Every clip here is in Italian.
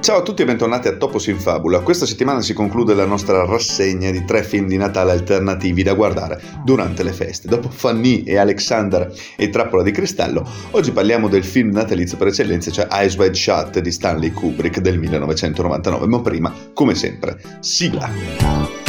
Ciao a tutti e bentornati a Topos in Fabula. Questa settimana si conclude la nostra rassegna di tre film di Natale alternativi da guardare durante le feste. Dopo Fanny e Alexander e Trappola di Cristallo, oggi parliamo del film natalizio per eccellenza, cioè Eyes Wide Shut di Stanley Kubrick del 1999. Ma prima, come sempre, sigla.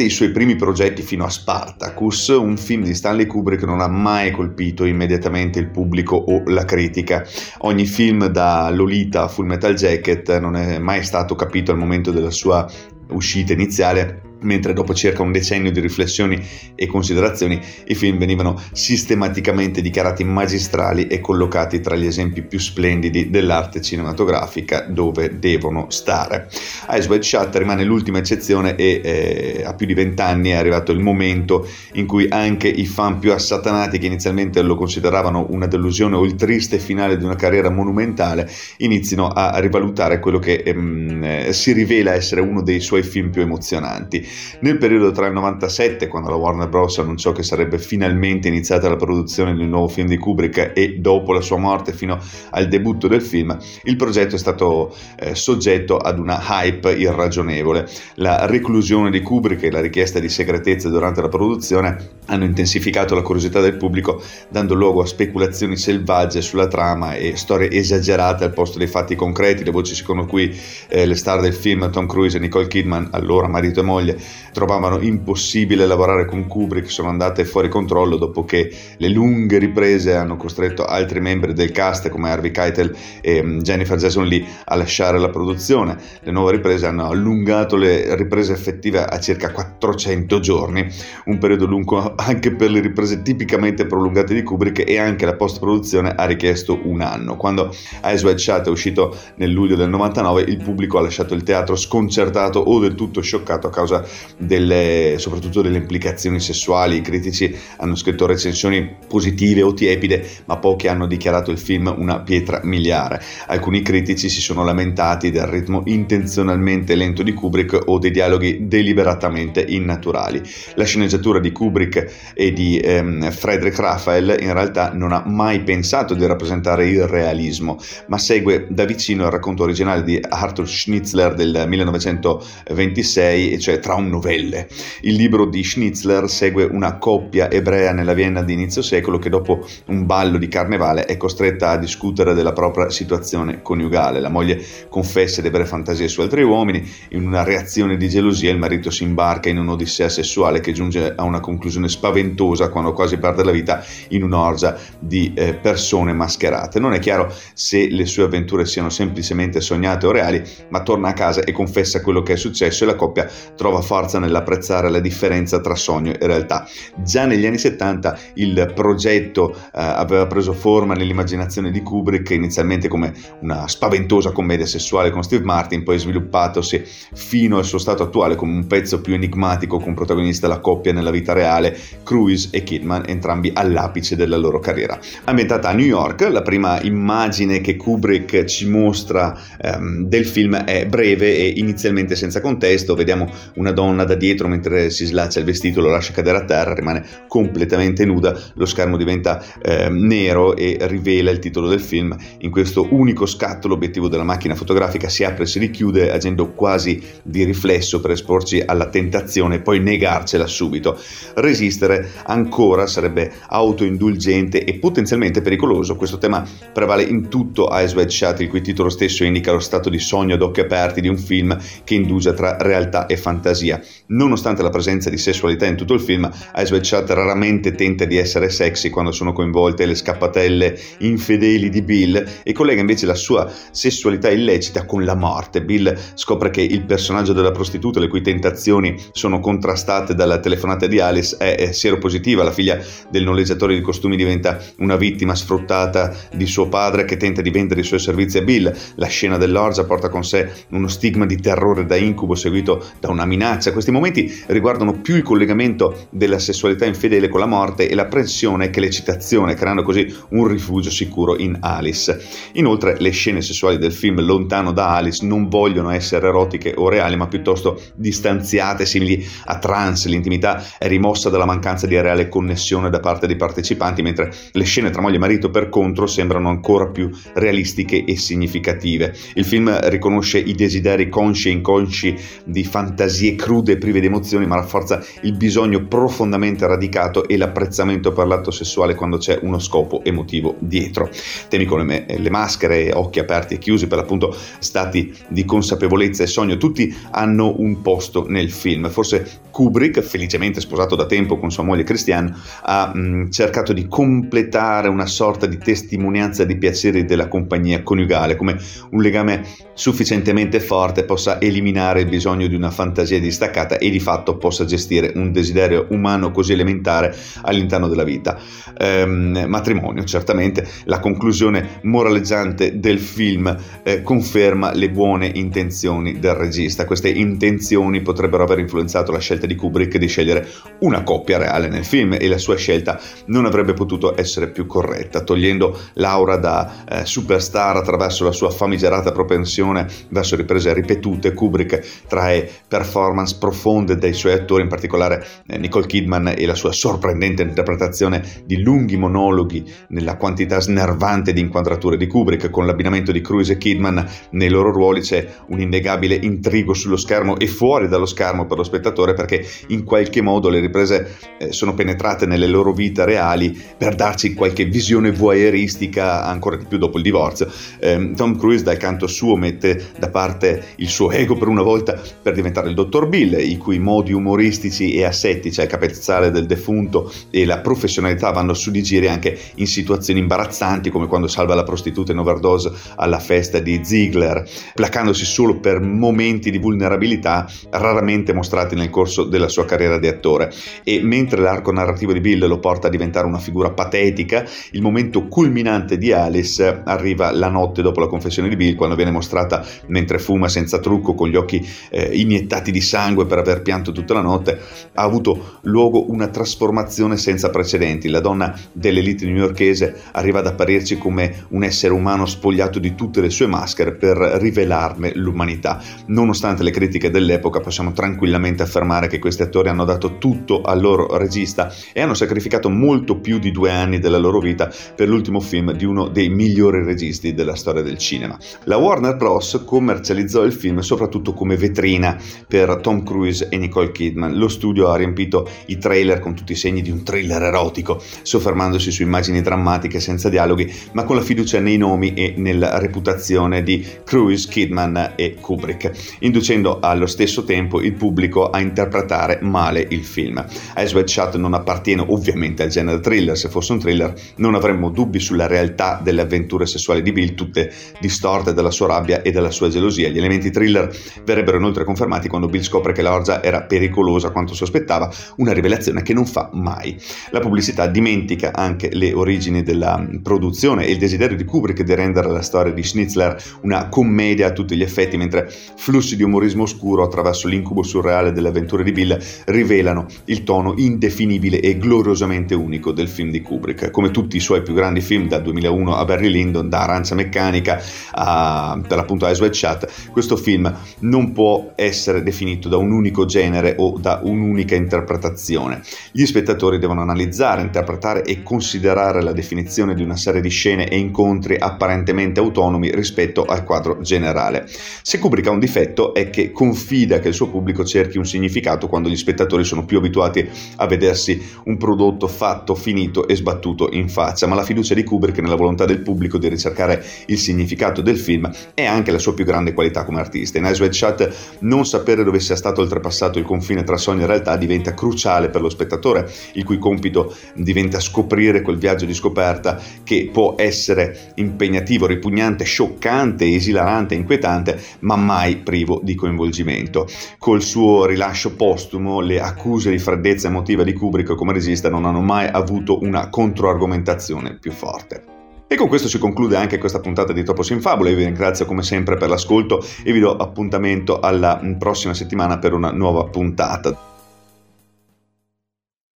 Parte i suoi primi progetti fino a Spartacus, un film di Stanley Kubrick non ha mai colpito immediatamente il pubblico o la critica. Ogni film da Lolita a Full Metal Jacket non è mai stato capito al momento della sua uscita iniziale mentre dopo circa un decennio di riflessioni e considerazioni i film venivano sistematicamente dichiarati magistrali e collocati tra gli esempi più splendidi dell'arte cinematografica dove devono stare. Eyes Wide Shut rimane l'ultima eccezione e eh, a più di vent'anni è arrivato il momento in cui anche i fan più assatanati che inizialmente lo consideravano una delusione o il triste finale di una carriera monumentale iniziano a rivalutare quello che ehm, eh, si rivela essere uno dei suoi film più emozionanti. Nel periodo tra il 97, quando la Warner Bros. annunciò che sarebbe finalmente iniziata la produzione un nuovo film di Kubrick e dopo la sua morte fino al debutto del film, il progetto è stato eh, soggetto ad una hype irragionevole. La reclusione di Kubrick e la richiesta di segretezza durante la produzione hanno intensificato la curiosità del pubblico, dando luogo a speculazioni selvagge sulla trama e storie esagerate al posto dei fatti concreti. Le voci secondo cui eh, le star del film, Tom Cruise e Nicole Kidman, allora marito e moglie, trovavano impossibile lavorare con Kubrick sono andate fuori controllo dopo che le lunghe riprese hanno costretto altri membri del cast come Harvey Keitel e mm, Jennifer Jason Lee a lasciare la produzione. Le nuove riprese hanno allungato le riprese effettive a circa 400 giorni, un periodo lungo anche per le riprese tipicamente prolungate di Kubrick e anche la post-produzione ha richiesto un anno. Quando Eyes Wide Shut è uscito nel luglio del 99 il pubblico ha lasciato il teatro sconcertato o del tutto scioccato a causa delle, soprattutto delle implicazioni sessuali. I critici hanno scritto recensioni positive o tiepide, ma pochi hanno dichiarato il film una pietra miliare. Alcuni critici si sono lamentati del ritmo intenzionalmente lento di Kubrick o dei dialoghi deliberatamente innaturali. La sceneggiatura di Kubrick e di ehm, Friedrich Raphael in realtà non ha mai pensato di rappresentare il realismo, ma segue da vicino il racconto originale di Arthur Schnitzler del 1926, cioè tra novelle. Il libro di Schnitzler segue una coppia ebrea nella Vienna di inizio secolo che dopo un ballo di carnevale è costretta a discutere della propria situazione coniugale. La moglie confessa di avere fantasie su altri uomini, in una reazione di gelosia il marito si imbarca in un'odissea sessuale che giunge a una conclusione spaventosa quando quasi perde la vita in un'orgia di eh, persone mascherate. Non è chiaro se le sue avventure siano semplicemente sognate o reali, ma torna a casa e confessa quello che è successo e la coppia trova forza nell'apprezzare la differenza tra sogno e realtà. Già negli anni 70 il progetto eh, aveva preso forma nell'immaginazione di Kubrick, inizialmente come una spaventosa commedia sessuale con Steve Martin, poi sviluppatosi fino al suo stato attuale come un pezzo più enigmatico con protagonista la coppia nella vita reale, Cruise e Kidman, entrambi all'apice della loro carriera. Ambientata a New York, la prima immagine che Kubrick ci mostra ehm, del film è breve e inizialmente senza contesto, vediamo una donna da dietro mentre si slaccia il vestito, lo lascia cadere a terra, rimane completamente nuda, lo schermo diventa eh, nero e rivela il titolo del film. In questo unico scatto l'obiettivo della macchina fotografica si apre e si richiude agendo quasi di riflesso per esporci alla tentazione e poi negarcela subito. Resistere ancora sarebbe autoindulgente e potenzialmente pericoloso. Questo tema prevale in tutto Eyes Wide Shut, il cui titolo stesso indica lo stato di sogno ad occhi aperti di un film che indugia tra realtà e fantasia fantasia. Nonostante la presenza di sessualità in tutto il film, White Shut raramente tenta di essere sexy quando sono coinvolte le scappatelle infedeli di Bill e collega invece la sua sessualità illecita con la morte. Bill scopre che il personaggio della prostituta, le cui tentazioni sono contrastate dalla telefonata di Alice, è seropositiva. La figlia del noleggiatore di costumi diventa una vittima sfruttata di suo padre che tenta di vendere i suoi servizi a Bill. La scena dell'orgia porta con sé uno stigma di terrore da incubo seguito da una minaccia. Questi momenti riguardano più il collegamento della sessualità infedele con la morte e la pressione che l'eccitazione, creando così un rifugio sicuro in Alice. Inoltre le scene sessuali del film Lontano da Alice non vogliono essere erotiche o reali, ma piuttosto distanziate, simili a trance. L'intimità è rimossa dalla mancanza di reale connessione da parte dei partecipanti, mentre le scene tra moglie e marito per contro sembrano ancora più realistiche e significative. Il film riconosce i desideri consci e inconsci di fantasie crude e prive di emozioni, ma rafforza il bisogno profondamente radicato e l'apprezzamento per l'atto sessuale quando c'è uno scopo emotivo dietro. Temi come le maschere, occhi aperti e chiusi, per l'appunto stati di consapevolezza e sogno, tutti hanno un posto nel film. Forse Kubrick, felicemente sposato da tempo con sua moglie Christiane, ha mh, cercato di completare una sorta di testimonianza di piaceri della compagnia coniugale, come un legame sufficientemente forte possa eliminare il bisogno di una fantasia distaccata e di fatto possa gestire un desiderio umano così elementare all'interno della vita. Ehm, matrimonio, certamente, la conclusione moraleggiante del film eh, conferma le buone intenzioni del regista. Queste intenzioni potrebbero aver influenzato la scelta di Kubrick di scegliere una coppia reale nel film e la sua scelta non avrebbe potuto essere più corretta, togliendo Laura da eh, superstar attraverso la sua famigerata propensione verso riprese ripetute, Kubrick trae performance profonde dai suoi attori, in particolare eh, Nicole Kidman e la sua sorprendente interpretazione di lunghi monologhi nella quantità snervante di inquadrature di Kubrick, con l'abbinamento di Cruise e Kidman nei loro ruoli c'è un innegabile intrigo sullo schermo e fuori dallo schermo per lo spettatore perché in qualche modo le riprese eh, sono penetrate nelle loro vite reali per darci qualche visione voyeuristica ancora di più dopo il divorzio. Eh, Tom Cruise dal canto suo mette da parte il suo ego per una volta per diventare il dottor Bill, i cui modi umoristici e assettici al capezzale del defunto e la professionalità vanno su di giri anche in situazioni imbarazzanti come quando salva la prostituta in overdose alla festa di Ziegler, placandosi solo per momenti di vulnerabilità raramente mostrati nel corso della sua carriera di attore. E mentre l'arco narrativo di Bill lo porta a diventare una figura patetica, il momento culminante di Alice arriva la notte dopo la confessione di Bill quando viene mostrata mentre fuma senza trucco con gli occhi eh, iniettati di sangue per aver pianto tutta la notte, ha avuto luogo una trasformazione senza precedenti. La donna dell'elite newyorkese arriva ad apparirci come un essere umano spogliato di tutte le sue maschere per rivelarne l'umanità. Nonostante le critiche dell'epoca, possiamo tranquillamente affermare che questi attori hanno dato tutto al loro regista e hanno sacrificato molto più di due anni della loro vita per l'ultimo film di uno dei migliori registi della storia del cinema. La Warner Bros. commercializzò il film soprattutto come vetrina per Tom Cruise e Nicole Kidman. Lo studio ha riempito i trailer con tutti i segni di un thriller erotico, soffermandosi su immagini drammatiche senza dialoghi, ma con la fiducia nei nomi e nella reputazione di Cruise, Kidman e Kubrick, inducendo allo stesso tempo il pubblico a interpretare male il film. White Shut non appartiene ovviamente al genere thriller, se fosse un thriller non avremmo dubbi sulla realtà delle avventure sessuali di Bill, tutte distorte dalla sua rabbia e dalla sua gelosia. Gli elementi thriller verrebbero inoltre confermati quando Bill scopre che l'orgia era pericolosa quanto sospettava, una rivelazione che non fa mai. La pubblicità dimentica anche le origini della produzione e il desiderio di Kubrick di rendere la storia di Schnitzler una commedia a tutti gli effetti, mentre flussi di umorismo oscuro attraverso l'incubo surreale delle avventure di Bill rivelano il tono indefinibile e gloriosamente unico del film di Kubrick. Come tutti i suoi più grandi film dal 2001 a Barry Lyndon, da Arancia Meccanica a, per l'appunto appunto Eyes Wide Shut, questo film non può essere definito da un unico genere o da un'unica interpretazione. Gli spettatori devono analizzare, interpretare e considerare la definizione di una serie di scene e incontri apparentemente autonomi rispetto al quadro generale. Se Kubrick ha un difetto è che confida che il suo pubblico cerchi un significato quando gli spettatori sono più abituati a vedersi un prodotto fatto, finito e sbattuto in faccia, ma la fiducia di Kubrick nella volontà del pubblico di ricercare il significato del film è anche la sua più grande qualità come artista. In Ice White Shut non sapere dove sia stato oltrepassato il confine tra sogno e realtà diventa cruciale per lo spettatore, il cui compito diventa scoprire quel viaggio di scoperta che può essere impegnativo, ripugnante, scioccante, esilarante, inquietante, ma mai privo di coinvolgimento. Col suo rilascio postumo, le accuse di freddezza emotiva di Kubrick come regista non hanno mai avuto una controargomentazione più forte. E con questo si conclude anche questa puntata di Tropos in Fabula. Io vi ringrazio come sempre per l'ascolto e vi do appuntamento alla prossima settimana per una nuova puntata.